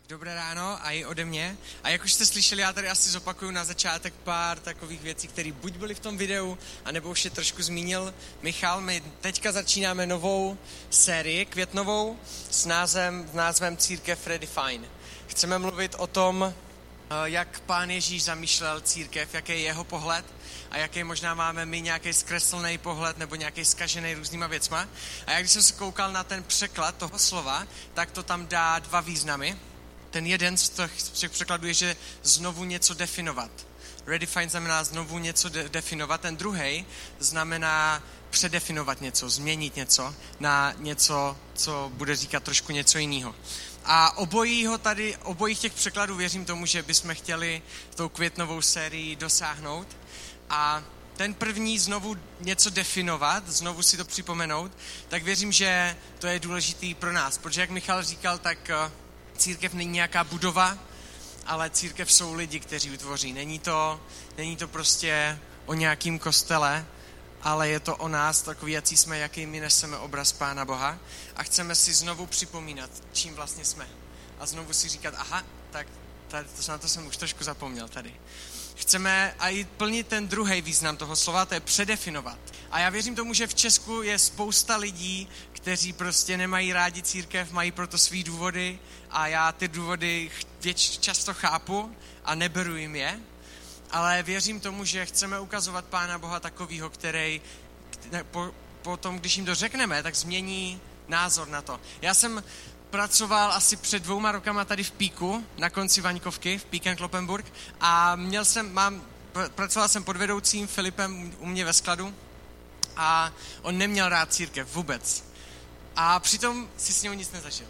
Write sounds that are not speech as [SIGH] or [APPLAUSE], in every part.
Tak, dobré ráno a i ode mě. A jak už jste slyšeli, já tady asi zopakuju na začátek pár takových věcí, které buď byly v tom videu, anebo už je trošku zmínil Michal. My teďka začínáme novou sérii, květnovou, s názvem, s názvem Církev Redefine. Chceme mluvit o tom, eh, jak pán Ježíš zamýšlel církev, jaký je jeho pohled a jaký možná máme my nějaký zkreslený pohled nebo nějaký skažený různýma věcma. A jak když jsem se koukal na ten překlad toho slova, tak to tam dá dva významy ten jeden z těch překladů je, že znovu něco definovat. Redefine znamená znovu něco de- definovat, ten druhý znamená předefinovat něco, změnit něco na něco, co bude říkat trošku něco jiného. A obojího tady, obojích těch překladů věřím tomu, že bychom chtěli tou květnovou sérii dosáhnout. A ten první znovu něco definovat, znovu si to připomenout, tak věřím, že to je důležitý pro nás. Protože jak Michal říkal, tak eh, církev není nějaká budova, ale církev jsou lidi, kteří utvoří. Není to, není to prostě o nějakým kostele, ale je to o nás, takový, jaký jsme, jaký my neseme obraz Pána Boha a chceme si znovu připomínat, čím vlastně jsme. A znovu si říkat, aha, tak tady, to, na to jsem už trošku zapomněl tady. Chceme a i plnit ten druhý význam toho slova, to je předefinovat. A já věřím tomu, že v Česku je spousta lidí, kteří prostě nemají rádi církev, mají proto svý důvody a já ty důvody často chápu a neberu jim je, ale věřím tomu, že chceme ukazovat Pána Boha takovýho, který po, potom, když jim to řekneme, tak změní názor na to. Já jsem pracoval asi před dvouma rokama tady v Píku, na konci Vaňkovky, v Píken Kloppenburg a měl jsem, mám, pracoval jsem pod vedoucím Filipem u mě ve skladu a on neměl rád církev vůbec. A přitom si s ním nic nezažil.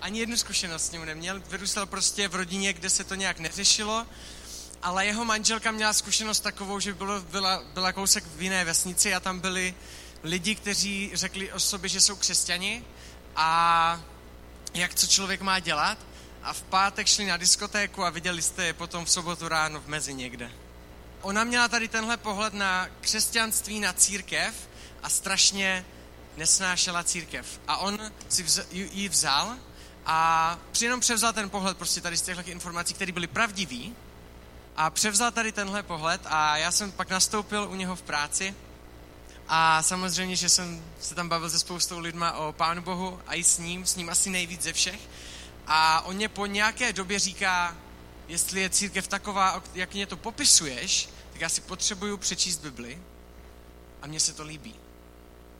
Ani jednu zkušenost s ním neměl. Vyrůstal prostě v rodině, kde se to nějak neřešilo, ale jeho manželka měla zkušenost takovou, že bylo, byla, byla kousek v jiné vesnici a tam byli lidi, kteří řekli o sobě, že jsou křesťani a jak co člověk má dělat. A v pátek šli na diskotéku a viděli jste je potom v sobotu ráno v mezi někde. Ona měla tady tenhle pohled na křesťanství, na církev a strašně nesnášela církev. A on si vz, ji vzal a přijenom převzal ten pohled prostě tady z těchto informací, které byly pravdivý a převzal tady tenhle pohled a já jsem pak nastoupil u něho v práci a samozřejmě, že jsem se tam bavil se spoustou lidma o Pánu Bohu a i s ním, s ním asi nejvíc ze všech. A on mě po nějaké době říká, jestli je církev taková, jak mě to popisuješ, tak já si potřebuju přečíst Bibli a mně se to líbí.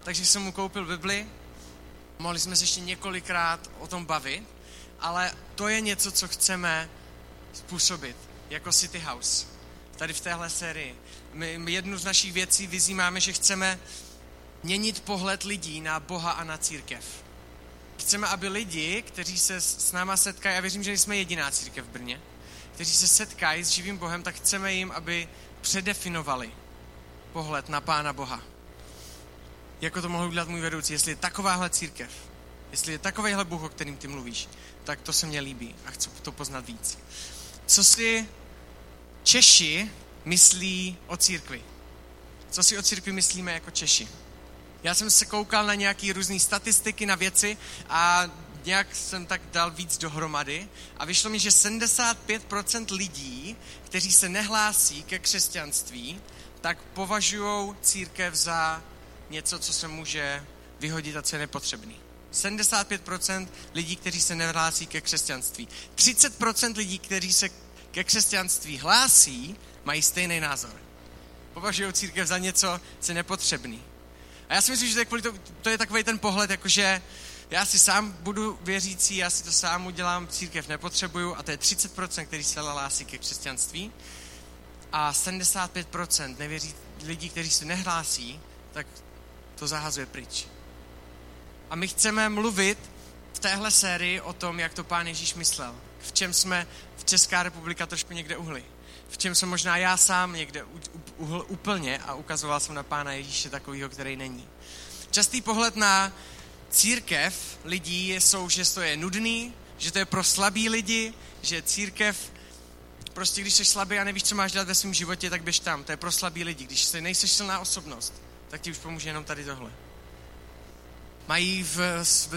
Takže jsem mu koupil Bibli, mohli jsme se ještě několikrát o tom bavit, ale to je něco, co chceme způsobit jako City House. Tady v téhle sérii. My jednu z našich věcí vyzýváme, že chceme měnit pohled lidí na Boha a na církev. Chceme, aby lidi, kteří se s náma setkají, a věřím, že nejsme jediná církev v Brně, kteří se setkají s živým Bohem, tak chceme jim, aby předefinovali pohled na Pána Boha jako to mohl udělat můj vedoucí, jestli je takováhle církev, jestli je takovýhle Bůh, o kterým ty mluvíš, tak to se mně líbí a chci to poznat víc. Co si Češi myslí o církvi? Co si o církvi myslíme jako Češi? Já jsem se koukal na nějaké různé statistiky, na věci a nějak jsem tak dal víc dohromady a vyšlo mi, že 75% lidí, kteří se nehlásí ke křesťanství, tak považují církev za něco, co se může vyhodit a co je nepotřebný. 75% lidí, kteří se nehlásí ke křesťanství. 30% lidí, kteří se ke křesťanství hlásí, mají stejný názor. Považují církev za něco, co je nepotřebný. A já si myslím, že to je, to, to je takový ten pohled, jakože já si sám budu věřící, já si to sám udělám, církev nepotřebuju a to je 30%, který se hlásí ke křesťanství. A 75% nevěří, lidí, kteří se nehlásí, tak to zahazuje pryč. A my chceme mluvit v téhle sérii o tom, jak to pán Ježíš myslel. V čem jsme v Česká republika trošku někde uhli. V čem jsem možná já sám někde uhl úplně a ukazoval jsem na pána Ježíše takového, který není. Častý pohled na církev lidí jsou, že to je nudný, že to je pro slabý lidi, že církev, prostě když jsi slabý a nevíš, co máš dělat ve svém životě, tak běž tam. To je pro slabý lidi. Když jsi nejsi silná osobnost, tak ti už pomůže jenom tady tohle. Mají v, v,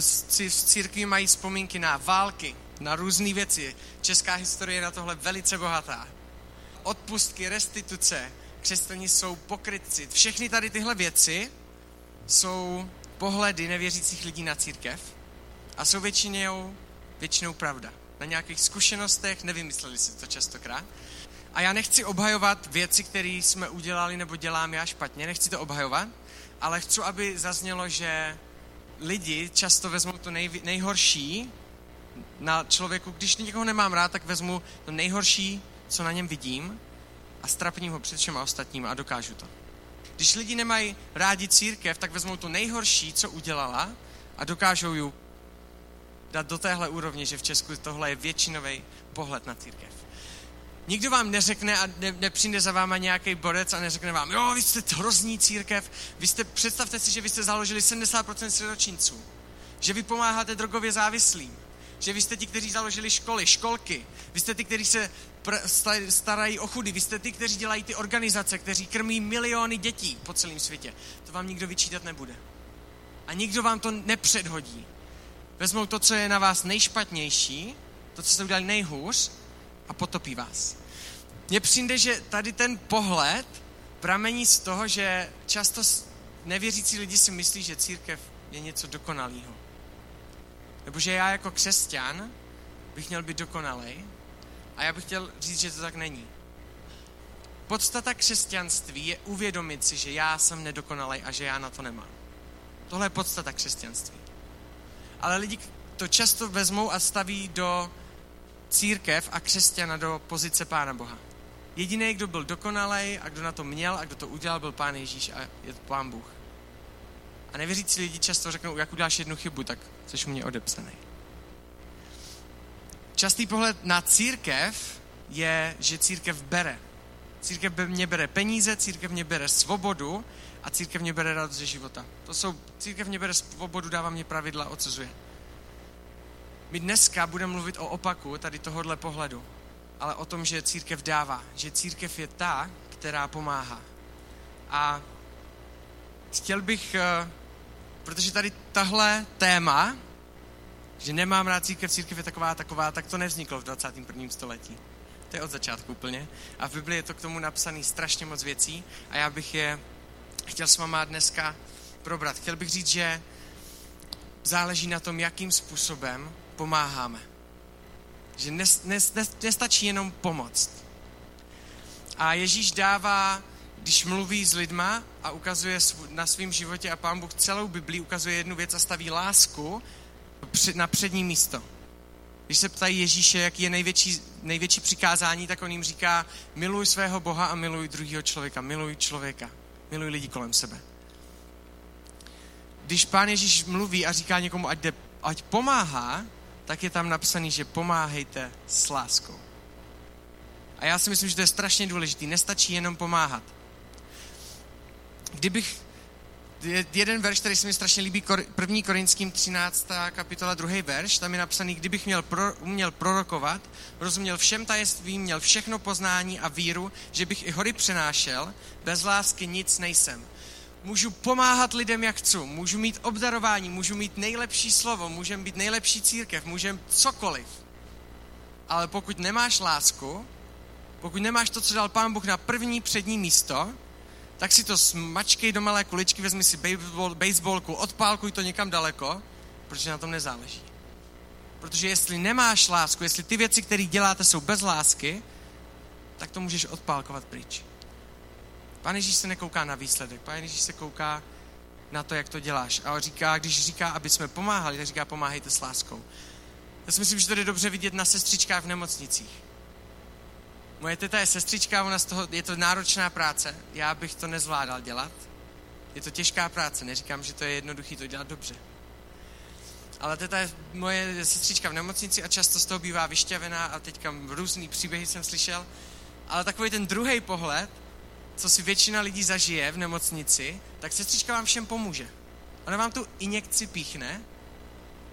v církvi mají vzpomínky na války, na různé věci. Česká historie je na tohle velice bohatá. Odpustky, restituce, křesťaní jsou pokrytci. Všechny tady tyhle věci jsou pohledy nevěřících lidí na církev a jsou většinou, většinou pravda. Na nějakých zkušenostech, nevymysleli si to častokrát. A já nechci obhajovat věci, které jsme udělali nebo dělám já špatně, nechci to obhajovat, ale chci, aby zaznělo, že lidi často vezmou to nej, nejhorší na člověku, když někoho nemám rád, tak vezmu to nejhorší, co na něm vidím a strapním ho před všema ostatníma a dokážu to. Když lidi nemají rádi církev, tak vezmou to nejhorší, co udělala a dokážou ju dát do téhle úrovně, že v Česku tohle je většinový pohled na církev. Nikdo vám neřekne a ne, nepřijde za váma nějaký borec a neřekne vám, jo, vy jste hrozný církev, vy jste, představte si, že vy jste založili 70% středočinců, že vy pomáháte drogově závislým, že vy jste ti, kteří založili školy, školky, vy jste ty, kteří se pr- starají o chudy, vy jste ty, kteří dělají ty organizace, kteří krmí miliony dětí po celém světě. To vám nikdo vyčítat nebude. A nikdo vám to nepředhodí. Vezmou to, co je na vás nejšpatnější, to, co jste udělali nejhůř, a potopí vás. Mně přijde, že tady ten pohled pramení z toho, že často nevěřící lidi si myslí, že církev je něco dokonalého. Nebo že já jako křesťan bych měl být dokonalý a já bych chtěl říct, že to tak není. Podstata křesťanství je uvědomit si, že já jsem nedokonalý a že já na to nemám. Tohle je podstata křesťanství. Ale lidi to často vezmou a staví do církev a křesťana do pozice Pána Boha. Jediný, kdo byl dokonalý a kdo na to měl a kdo to udělal, byl Pán Ježíš a je to Pán Bůh. A nevěřící lidi často řeknou, jak uděláš jednu chybu, tak jsi mě odepsaný. Častý pohled na církev je, že církev bere. Církev mě bere peníze, církev mě bere svobodu a církev mě bere radost ze života. To jsou, církev mě bere svobodu, dává mě pravidla, odsuzuje. My dneska budeme mluvit o opaku tady tohohle pohledu, ale o tom, že církev dává, že církev je ta, která pomáhá. A chtěl bych, eh, protože tady tahle téma, že nemám rád církev, církev je taková taková, tak to nevzniklo v 21. století. To je od začátku úplně. A v Biblii je to k tomu napsané strašně moc věcí a já bych je chtěl s váma dneska probrat. Chtěl bych říct, že záleží na tom, jakým způsobem pomáháme. Že nes, nes, nes, nestačí jenom pomoct. A Ježíš dává, když mluví s lidma a ukazuje na svém životě a Pán Bůh celou Biblii ukazuje jednu věc a staví lásku na přední místo. Když se ptají Ježíše, jaký je největší, největší přikázání, tak on jim říká, miluj svého Boha a miluj druhého člověka, miluj člověka, miluj lidi kolem sebe. Když pán Ježíš mluví a říká někomu, ať, jde, ať pomáhá, tak je tam napsaný, že pomáhejte s láskou. A já si myslím, že to je strašně důležité. Nestačí jenom pomáhat. Kdybych jeden verš, který se mi strašně líbí, první Korinským 13. kapitola, druhý verš, tam je napsaný, kdybych měl pro, uměl prorokovat, rozuměl všem tajemstvím, měl všechno poznání a víru, že bych i hory přenášel, bez lásky nic nejsem můžu pomáhat lidem, jak chci, můžu mít obdarování, můžu mít nejlepší slovo, můžeme být nejlepší církev, můžeme cokoliv. Ale pokud nemáš lásku, pokud nemáš to, co dal Pán Bůh na první přední místo, tak si to smačkej do malé kuličky, vezmi si baseball, baseballku, odpálkuj to někam daleko, protože na tom nezáleží. Protože jestli nemáš lásku, jestli ty věci, které děláte, jsou bez lásky, tak to můžeš odpálkovat pryč. Pán Ježíš se nekouká na výsledek, Pán Ježíš se kouká na to, jak to děláš. A říká, když říká, aby jsme pomáhali, tak říká, pomáhejte s láskou. Já si myslím, že to je dobře vidět na sestřičkách v nemocnicích. Moje teta je sestřička, ona z toho, je to náročná práce. Já bych to nezvládal dělat. Je to těžká práce, neříkám, že to je jednoduché to dělat dobře. Ale teta je moje sestřička v nemocnici a často z toho bývá vyšťavená a teďka různý příběhy jsem slyšel. Ale takový ten druhý pohled, co si většina lidí zažije v nemocnici, tak sestřička vám všem pomůže. Ona vám tu injekci píchne,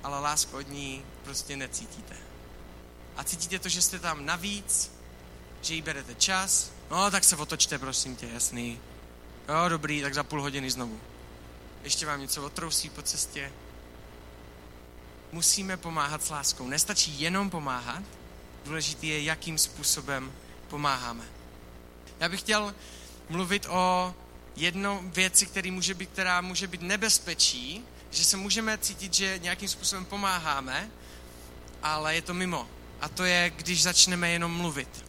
ale lásku od ní prostě necítíte. A cítíte to, že jste tam navíc, že jí berete čas, no tak se otočte, prosím tě, jasný. Jo, dobrý, tak za půl hodiny znovu. Ještě vám něco otrousí po cestě. musíme pomáhat s láskou. Nestačí jenom pomáhat, důležitý je, jakým způsobem pomáháme. Já bych chtěl mluvit o jedno věci, který může být, která může být nebezpečí, že se můžeme cítit, že nějakým způsobem pomáháme, ale je to mimo. A to je, když začneme jenom mluvit.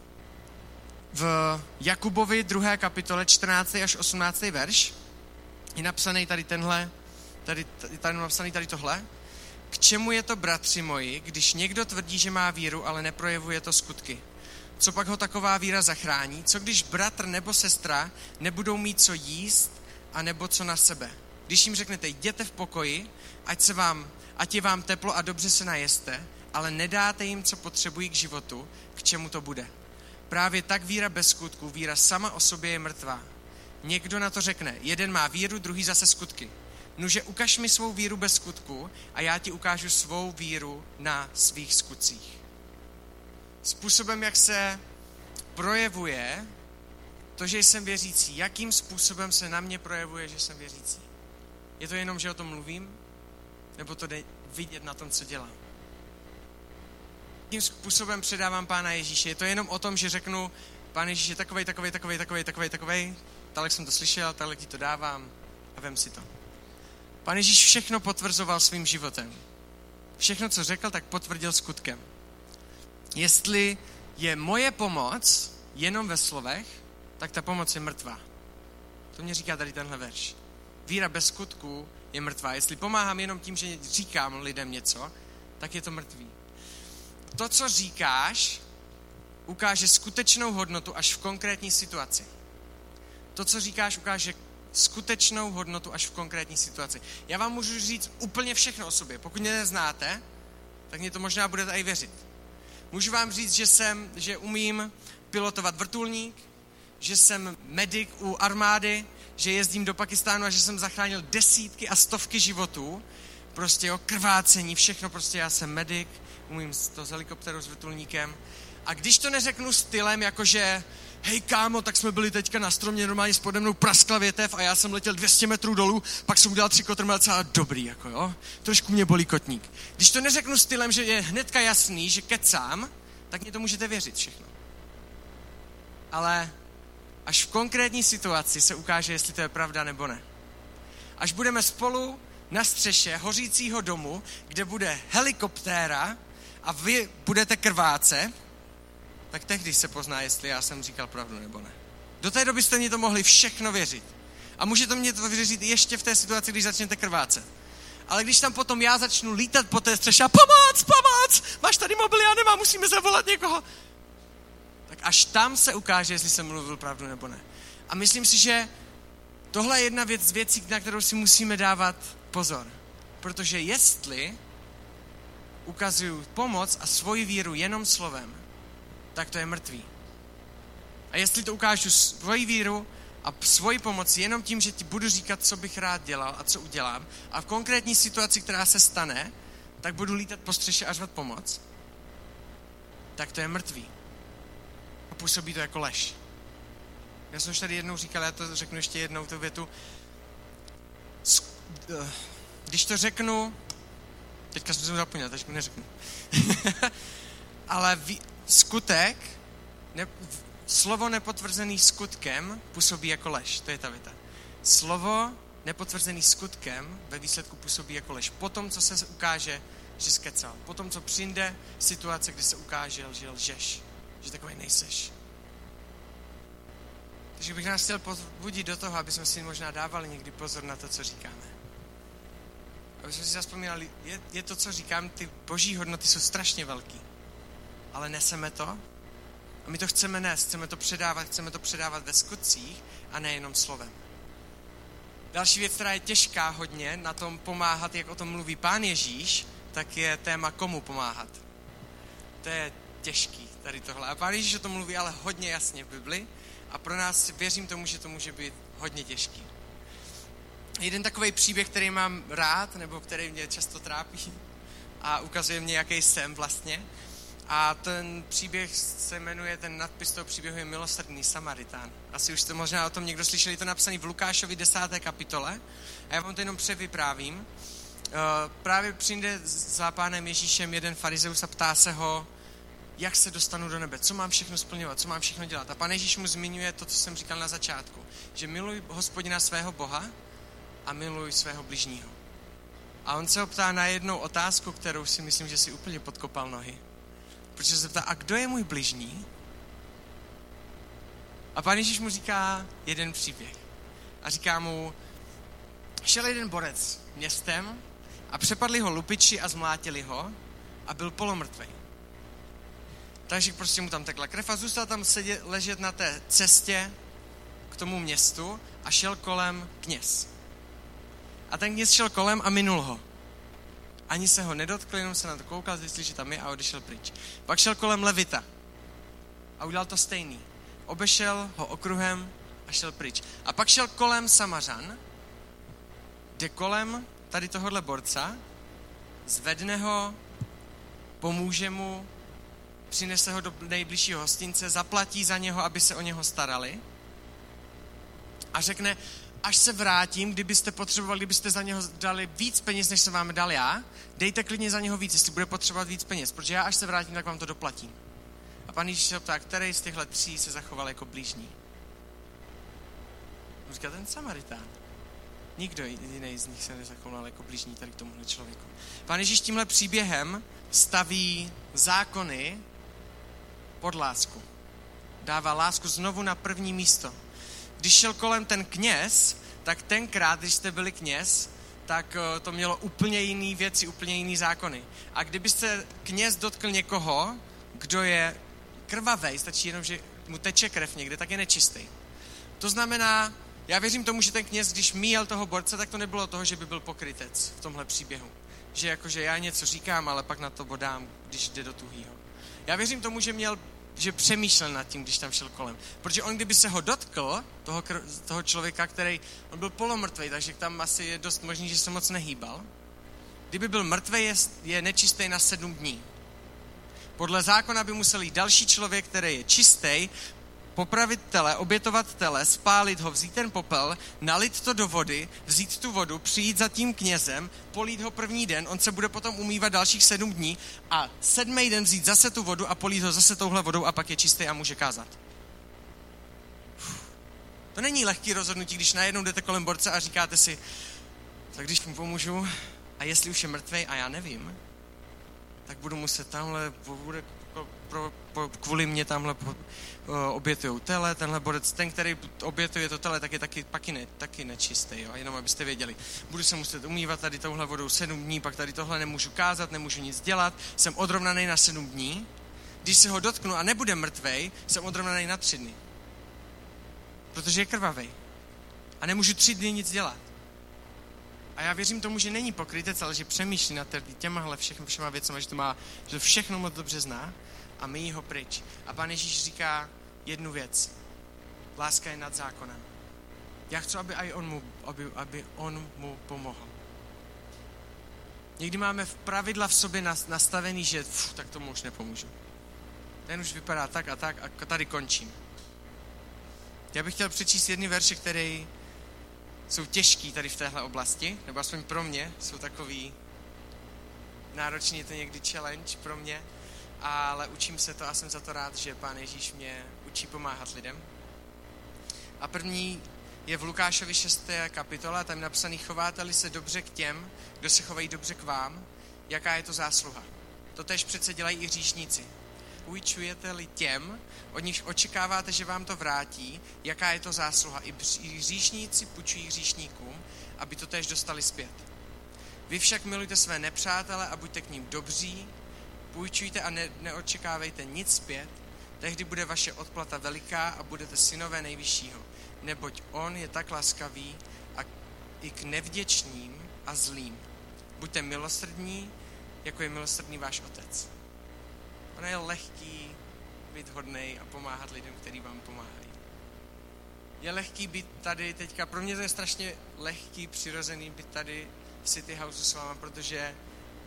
V Jakubovi 2. kapitole 14. až 18. verš je napsaný tady tenhle, tady, tady, tady napsaný tady tohle. K čemu je to, bratři moji, když někdo tvrdí, že má víru, ale neprojevuje to skutky? Co pak ho taková víra zachrání? Co když bratr nebo sestra nebudou mít co jíst a nebo co na sebe? Když jim řeknete, jděte v pokoji, ať, se vám, ať je vám teplo a dobře se najeste, ale nedáte jim, co potřebují k životu, k čemu to bude. Právě tak víra bez skutků, víra sama o sobě je mrtvá. Někdo na to řekne, jeden má víru, druhý zase skutky. Nuže ukaž mi svou víru bez skutku a já ti ukážu svou víru na svých skutcích. Způsobem, jak se projevuje to, že jsem věřící, jakým způsobem se na mě projevuje, že jsem věřící. Je to jenom, že o tom mluvím? Nebo to jde vidět na tom, co dělám? Jakým způsobem předávám Pána Ježíše? Je to jenom o tom, že řeknu, Pán Ježíš je takovej, takovej, takovej, takovej, takovej, takovej, tak jsem to slyšel, tak ti to dávám a vem si to. Pán Ježíš všechno potvrzoval svým životem. Všechno, co řekl, tak potvrdil skutkem. Jestli je moje pomoc jenom ve slovech, tak ta pomoc je mrtvá. To mě říká tady tenhle verš. Víra bez skutků je mrtvá. Jestli pomáhám jenom tím, že říkám lidem něco, tak je to mrtvý. To, co říkáš, ukáže skutečnou hodnotu až v konkrétní situaci. To, co říkáš, ukáže skutečnou hodnotu až v konkrétní situaci. Já vám můžu říct úplně všechno o sobě. Pokud mě neznáte, tak mě to možná budete i věřit. Můžu vám říct, že jsem, že umím pilotovat vrtulník, že jsem medic u armády, že jezdím do Pakistánu a že jsem zachránil desítky a stovky životů. Prostě o krvácení, všechno prostě já jsem medic, umím to s helikopterou, s vrtulníkem. A když to neřeknu stylem, jakože hej kámo, tak jsme byli teďka na stromě, normálně spode mnou praskla větev a já jsem letěl 200 metrů dolů, pak jsem udělal tři kotrmelce a dobrý, jako jo. Trošku mě bolí kotník. Když to neřeknu stylem, že je hnedka jasný, že kecám, tak mě to můžete věřit všechno. Ale až v konkrétní situaci se ukáže, jestli to je pravda nebo ne. Až budeme spolu na střeše hořícího domu, kde bude helikoptéra a vy budete krváce, tak tehdy se pozná, jestli já jsem říkal pravdu nebo ne. Do té doby jste mě to mohli všechno věřit. A můžete mě to věřit ještě v té situaci, když začnete krvácet. Ale když tam potom já začnu lítat po té střeše a pomoc, pomoc, máš tady mobil, já nemám, musíme zavolat někoho. Tak až tam se ukáže, jestli jsem mluvil pravdu nebo ne. A myslím si, že tohle je jedna věc z věcí, na kterou si musíme dávat pozor. Protože jestli ukazuju pomoc a svoji víru jenom slovem, tak to je mrtvý. A jestli to ukážu svoji víru a svoji pomoc jenom tím, že ti budu říkat, co bych rád dělal a co udělám, a v konkrétní situaci, která se stane, tak budu lítat po střeše a řvat pomoc, tak to je mrtvý. A působí to jako lež. Já jsem už tady jednou říkal, já to řeknu ještě jednou, tu větu. Eh, když to řeknu, teďka jsem se zapomněl, teď neřeknu. [LAUGHS] Ale skutek, ne, slovo nepotvrzený skutkem působí jako lež. To je ta věta. Slovo nepotvrzený skutkem ve výsledku působí jako lež. Potom, co se ukáže, že skecal. Potom, co přijde situace, kdy se ukáže, že lžeš. Že takový nejseš. Takže bych nás chtěl pozbudit do toho, aby jsme si možná dávali někdy pozor na to, co říkáme. Aby jsme si zaspomínali, je, je to, co říkám, ty boží hodnoty jsou strašně velký ale neseme to. A my to chceme nést, chceme to předávat, chceme to předávat ve skutcích a nejenom slovem. Další věc, která je těžká hodně na tom pomáhat, jak o tom mluví pán Ježíš, tak je téma komu pomáhat. To je těžký tady tohle. A pán Ježíš o tom mluví ale hodně jasně v Bibli a pro nás věřím tomu, že to může být hodně těžký. Jeden takový příběh, který mám rád, nebo který mě často trápí a ukazuje mě, jaký jsem vlastně, a ten příběh se jmenuje, ten nadpis toho příběhu je Milosrdný Samaritán. Asi už jste možná o tom někdo slyšeli, je to napsaný v Lukášovi 10. kapitole. A já vám to jenom převyprávím. právě přijde za pánem Ježíšem jeden farizeus a ptá se ho, jak se dostanu do nebe, co mám všechno splňovat, co mám všechno dělat. A pan Ježíš mu zmiňuje to, co jsem říkal na začátku, že miluj hospodina svého Boha a miluj svého bližního. A on se ho ptá na jednou otázku, kterou si myslím, že si úplně podkopal nohy. Protože se ptá, a kdo je můj bližní? A pan Ježíš mu říká jeden příběh. A říká mu, šel jeden borec městem a přepadli ho lupiči a zmlátili ho a byl polomrtvej. Takže prostě mu tam tekla krev a zůstal tam sedět, ležet na té cestě k tomu městu a šel kolem kněz. A ten kněz šel kolem a minul ho. Ani se ho nedotkl, jenom se na to koukal, zjistil, že tam je a odešel pryč. Pak šel kolem Levita a udělal to stejný. Obešel ho okruhem a šel pryč. A pak šel kolem Samařan, jde kolem tady tohohle borca, zvedne ho, pomůže mu, přinese ho do nejbližšího hostince, zaplatí za něho, aby se o něho starali a řekne, až se vrátím, kdybyste potřebovali, kdybyste za něho dali víc peněz, než jsem vám dal já, dejte klidně za něho víc, jestli bude potřebovat víc peněz, protože já až se vrátím, tak vám to doplatím. A pan Ježíš se ptá, který z těchto tří se zachoval jako blížní. Říká ten Samaritán. Nikdo jiný z nich se nezachoval jako blížní tady k tomuhle člověku. Pan Ježíš tímhle příběhem staví zákony pod lásku. Dává lásku znovu na první místo. Když šel kolem ten kněz, tak tenkrát, když jste byli kněz, tak eh, to mělo úplně jiný věci, úplně jiný zákony. A kdybyste kněz dotkl někoho, kdo je krvavý, stačí jenom, že mu teče krev někde, tak je nečistý. To znamená, já věřím tomu, že ten kněz, když míjel toho borce, tak to nebylo toho, že by byl pokrytec v tomhle příběhu. Že jakože já něco říkám, ale pak na to bodám, když jde do tuhýho. Já věřím tomu, že měl že přemýšlel nad tím, když tam šel kolem. Protože on, kdyby se ho dotkl, toho, toho člověka, který, on byl polomrtvý, takže tam asi je dost možný, že se moc nehýbal. Kdyby byl mrtvý, je, je nečistý na sedm dní. Podle zákona by musel jít další člověk, který je čistý, popravit tele, obětovat tele, spálit ho, vzít ten popel, nalit to do vody, vzít tu vodu, přijít za tím knězem, polít ho první den, on se bude potom umývat dalších sedm dní a sedmý den vzít zase tu vodu a polít ho zase touhle vodou a pak je čistý a může kázat. To není lehký rozhodnutí, když najednou jdete kolem borce a říkáte si, tak když mu pomůžu a jestli už je mrtvý a já nevím, tak budu muset tamhle, bude pro, pro, kvůli mě tamhle obětují tele, tenhle borec, ten, který obětuje to tele, tak je taky, taky, ne, taky nečistý, jo? jenom abyste věděli. Budu se muset umývat tady touhle vodou sedm dní, pak tady tohle nemůžu kázat, nemůžu nic dělat, jsem odrovnaný na sedm dní. Když se ho dotknu a nebude mrtvej, jsem odrovnaný na tři dny. Protože je krvavý. A nemůžu tři dny nic dělat. A já věřím tomu, že není pokrytec, ale že přemýšlí nad těmahle všechny, všema věcmi, že to má, že to všechno moc dobře zná a my ho pryč. A pan Ježíš říká jednu věc. Láska je nad zákonem. Já chci, aby, i on mu, aby, aby on mu pomohl. Někdy máme v pravidla v sobě nastavený, že pf, tak tomu už nepomůžu. Ten už vypadá tak a tak a tady končím. Já bych chtěl přečíst jedny verše, které jsou těžký tady v téhle oblasti, nebo aspoň pro mě jsou takový náročný, je to někdy challenge pro mě, ale učím se to a jsem za to rád, že Pán Ježíš mě učí pomáhat lidem. A první je v Lukášovi 6. kapitola, tam je napsaný, chováte-li se dobře k těm, kdo se chovají dobře k vám, jaká je to zásluha. To tež přece dělají i hříšníci. Půjčujete-li těm, od nich očekáváte, že vám to vrátí, jaká je to zásluha. I hříšníci půjčují hříšníkům, aby to tež dostali zpět. Vy však milujte své nepřátele a buďte k ním dobří, půjčujte a ne, neočekávejte nic zpět, tehdy bude vaše odplata veliká a budete synové nejvyššího, neboť on je tak laskavý a i k nevděčným a zlým. Buďte milosrdní, jako je milosrdný váš otec. Ono je lehký být hodnej a pomáhat lidem, kteří vám pomáhají. Je lehký být tady teďka, pro mě to je strašně lehký, přirozený být tady v City Houseu s váma, protože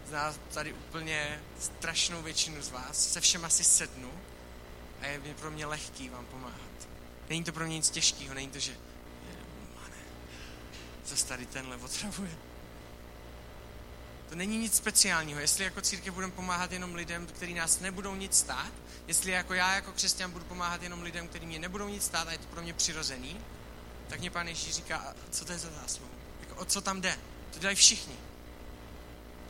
zná tady úplně strašnou většinu z vás, se všem asi sednu a je pro mě lehký vám pomáhat. Není to pro mě nic těžkého, není to, že zase tady tenhle otravuje. To není nic speciálního. Jestli jako církev budeme pomáhat jenom lidem, kteří nás nebudou nic stát, jestli jako já jako křesťan budu pomáhat jenom lidem, kteří mě nebudou nic stát a je to pro mě přirozený, tak mě pán Ježíš říká, co to je za zásluhu? Jako, o co tam jde? To dělají všichni.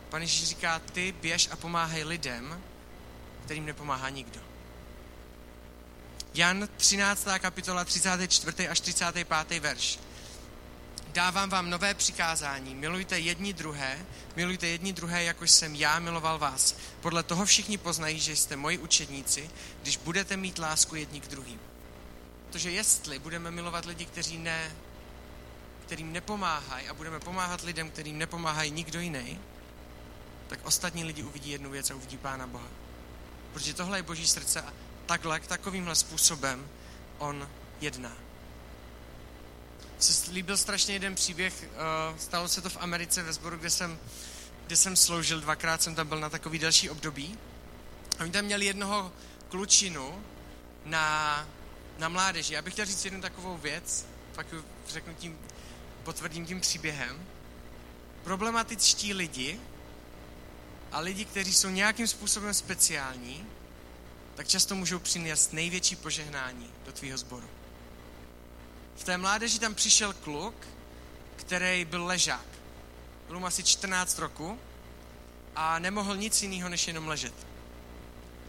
Pan Ježíš říká, ty běž a pomáhej lidem, kterým nepomáhá nikdo. Jan 13. kapitola 34. až 35. verš. Dávám vám nové přikázání. Milujte jedni druhé, milujte jedni druhé, jako jsem já miloval vás. Podle toho všichni poznají, že jste moji učedníci, když budete mít lásku jedni k druhým. Protože jestli budeme milovat lidi, kteří ne, kterým nepomáhají a budeme pomáhat lidem, kterým nepomáhají nikdo jiný, tak ostatní lidi uvidí jednu věc a uvidí Pána Boha. Protože tohle je Boží srdce a takhle, takovýmhle způsobem on jedná. Se líbil strašně jeden příběh, uh, stalo se to v Americe ve sboru, kde jsem, kde jsem sloužil, dvakrát jsem tam byl na takový další období. A oni tam měli jednoho klučinu na, na mládeži. Já bych chtěl říct jednu takovou věc, pak řeknu tím, potvrdím tím příběhem. Problematičtí lidi a lidi, kteří jsou nějakým způsobem speciální, tak často můžou přinést největší požehnání do tvýho sboru. V té mládeži tam přišel kluk, který byl ležák. Byl mu asi 14 roku a nemohl nic jiného, než jenom ležet.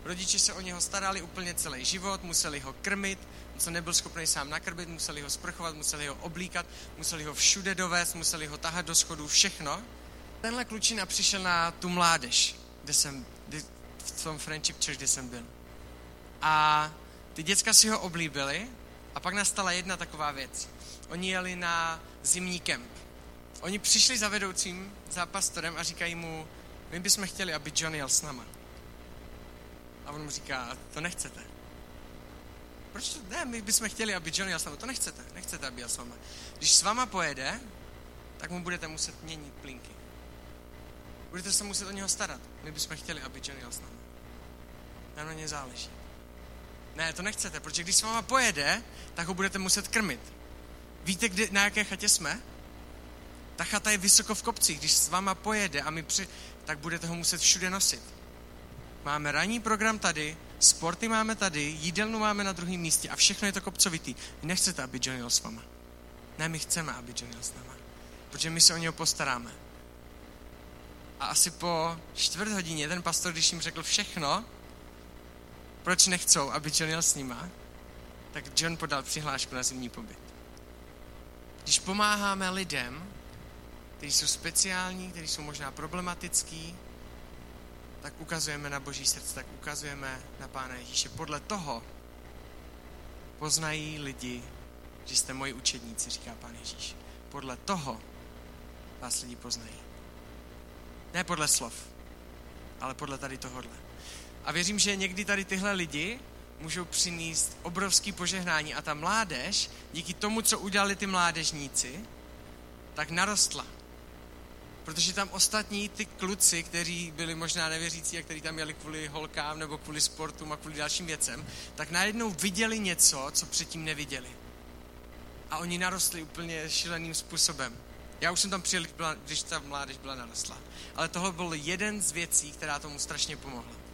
Rodiče se o něho starali úplně celý život, museli ho krmit, se nebyl schopný sám nakrmit, museli ho sprchovat, museli ho oblíkat, museli ho všude dovést, museli ho tahat do schodů, všechno. Tenhle klučina přišel na tu mládež, kde jsem, v tom Friendship Church, kde jsem byl. A ty děcka si ho oblíbili a pak nastala jedna taková věc. Oni jeli na zimní kemp. Oni přišli za vedoucím, za pastorem a říkají mu, my bychom chtěli, aby John jel s náma. A on mu říká, to nechcete. Proč to? Ne, my bychom chtěli, aby John jel s náma. To nechcete, nechcete, aby jel s váma. Když s váma pojede, tak mu budete muset měnit plinky. Budete se muset o něho starat. My bychom chtěli, aby John jel s náma. Nám na ně záleží. Ne, to nechcete, protože když s váma pojede, tak ho budete muset krmit. Víte, kdy, na jaké chatě jsme? Ta chata je vysoko v kopcích. Když s váma pojede a my při, tak budete ho muset všude nosit. Máme ranní program tady, sporty máme tady, jídelnu máme na druhém místě a všechno je to kopcovitý. Vy nechcete, aby John jel s váma. Ne, my chceme, aby John jel s náma. Protože my se o něho postaráme. A asi po čtvrt hodině ten pastor, když jim řekl všechno, proč nechcou, aby John jel s nima, tak John podal přihlášku na zimní pobyt. Když pomáháme lidem, kteří jsou speciální, kteří jsou možná problematický, tak ukazujeme na Boží srdce, tak ukazujeme na Pána Ježíše. Podle toho poznají lidi, že jste moji učedníci, říká Pán Ježíš. Podle toho vás lidi poznají. Ne podle slov, ale podle tady tohohle. A věřím, že někdy tady tyhle lidi můžou přinést obrovský požehnání a ta mládež, díky tomu, co udělali ty mládežníci, tak narostla. Protože tam ostatní ty kluci, kteří byli možná nevěřící a kteří tam jeli kvůli holkám nebo kvůli sportům a kvůli dalším věcem, tak najednou viděli něco, co předtím neviděli. A oni narostli úplně šíleným způsobem. Já už jsem tam přijel, když ta mládež byla narostla. Ale tohle byl jeden z věcí, která tomu strašně pomohla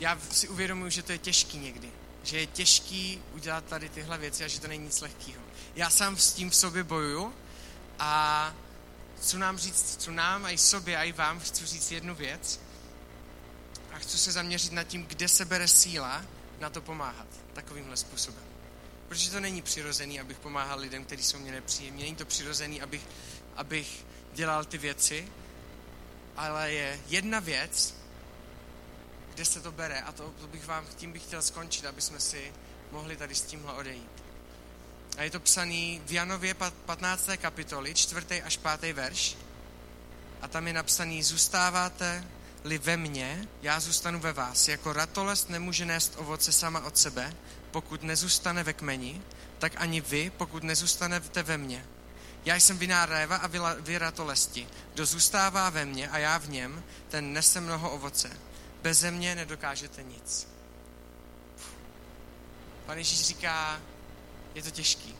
já si uvědomuji, že to je těžký někdy. Že je těžký udělat tady tyhle věci a že to není nic lehkého. Já sám s tím v sobě bojuju a chci nám říct, co nám a i sobě a i vám chci říct jednu věc a chci se zaměřit na tím, kde se bere síla na to pomáhat takovýmhle způsobem. Protože to není přirozený, abych pomáhal lidem, kteří jsou mě nepříjemní. Není to přirozený, abych, abych dělal ty věci, ale je jedna věc, kde se to bere a to, to bych vám, tím bych chtěl skončit, aby jsme si mohli tady s tímhle odejít. A je to psaný v Janově 15. kapitoli, 4. až 5. verš. A tam je napsaný, zůstáváte-li ve mně, já zůstanu ve vás. Jako ratolest nemůže nést ovoce sama od sebe, pokud nezůstane ve kmeni, tak ani vy, pokud nezůstanete ve mně. Já jsem viná réva a vy ratolesti. Kdo zůstává ve mně a já v něm, ten nese mnoho ovoce Beze mě nedokážete nic. Pan Ježíš říká, je to těžký.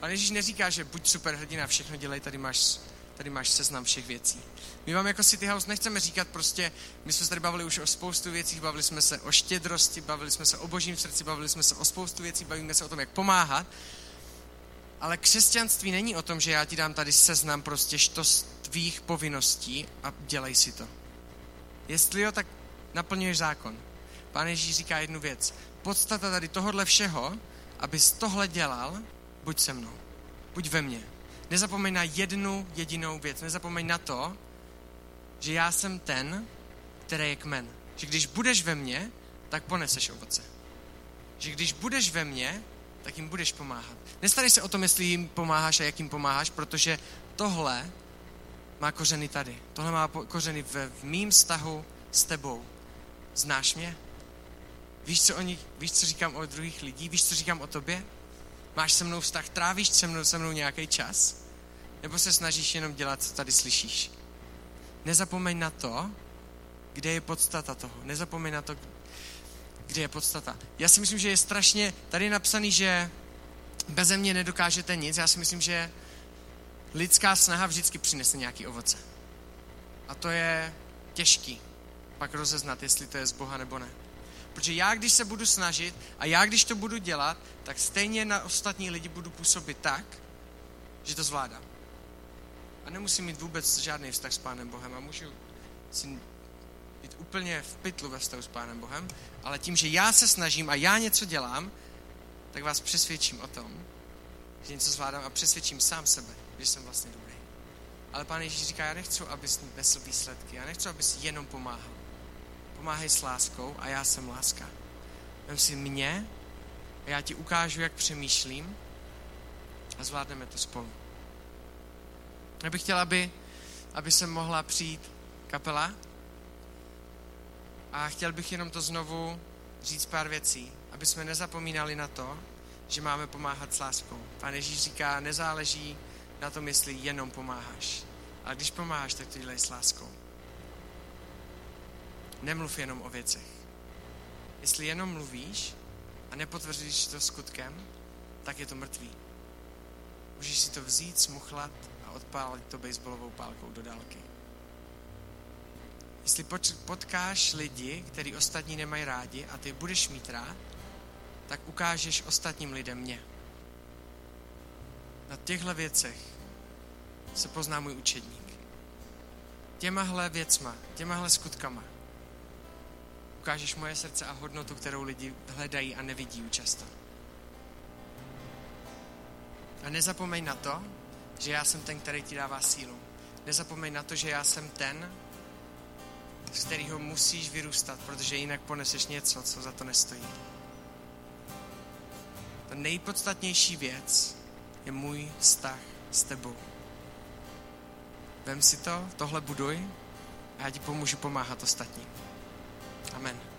Pan Ježíš neříká, že buď super hrdina, všechno dělej, tady máš tady máš seznam všech věcí. My vám jako City House nechceme říkat prostě, my jsme se tady bavili už o spoustu věcí, bavili jsme se o štědrosti, bavili jsme se o božím srdci, bavili jsme se o spoustu věcí, bavíme se o tom, jak pomáhat, ale křesťanství není o tom, že já ti dám tady seznam prostě što z tvých povinností a dělej si to. Jestli jo, tak naplňuješ zákon. Pán Ježíš říká jednu věc. Podstata tady tohohle všeho, abys tohle dělal, buď se mnou. Buď ve mně. Nezapomeň na jednu jedinou věc. Nezapomeň na to, že já jsem ten, který je kmen. Že když budeš ve mně, tak poneseš ovoce. Že když budeš ve mně, tak jim budeš pomáhat. Nestarej se o tom, jestli jim pomáháš a jak jim pomáháš, protože tohle má kořeny tady. Tohle má kořeny v, v mým vztahu s tebou. Znáš mě? Víš, co o nich, víš, co říkám o druhých lidí? Víš, co říkám o tobě? Máš se mnou vztah? Trávíš se mnou, se mnou nějaký čas? Nebo se snažíš jenom dělat, co tady slyšíš? Nezapomeň na to, kde je podstata toho. Nezapomeň na to, kde je podstata. Já si myslím, že je strašně, tady je napsaný, že beze mě nedokážete nic. Já si myslím, že lidská snaha vždycky přinese nějaký ovoce. A to je těžký pak rozeznat, jestli to je z Boha nebo ne. Protože já, když se budu snažit a já, když to budu dělat, tak stejně na ostatní lidi budu působit tak, že to zvládám. A nemusím mít vůbec žádný vztah s Pánem Bohem a můžu si být úplně v pytlu ve vztahu s Pánem Bohem, ale tím, že já se snažím a já něco dělám, tak vás přesvědčím o tom, že něco zvládám a přesvědčím sám sebe, že jsem vlastně dobrý. Ale Pán Ježíš říká, já nechci, abys nesl výsledky, já nechci, abys jenom pomáhal. Pomáhej s láskou a já jsem láska. Vem si mě a já ti ukážu, jak přemýšlím a zvládneme to spolu. Já bych chtěl, aby, aby se mohla přijít kapela a chtěl bych jenom to znovu říct pár věcí, aby jsme nezapomínali na to, že máme pomáhat s láskou. Pán Ježíš říká, nezáleží na tom, jestli jenom pomáháš. Ale když pomáháš, tak to dělej s láskou. Nemluv jenom o věcech. Jestli jenom mluvíš a nepotvrdíš to skutkem, tak je to mrtvý. Můžeš si to vzít, smuchlat a odpálit to baseballovou pálkou do dálky. Jestli potkáš lidi, který ostatní nemají rádi a ty budeš mít rád, tak ukážeš ostatním lidem mě. Na těchto věcech se pozná můj učedník. Těmahle věcma, těmahle skutkama ukážeš moje srdce a hodnotu, kterou lidi hledají a nevidí často. A nezapomeň na to, že já jsem ten, který ti dává sílu. Nezapomeň na to, že já jsem ten, z kterého musíš vyrůstat, protože jinak poneseš něco, co za to nestojí. Ta nejpodstatnější věc je můj vztah s tebou. Vem si to, tohle buduj a já ti pomůžu pomáhat ostatním. Amen.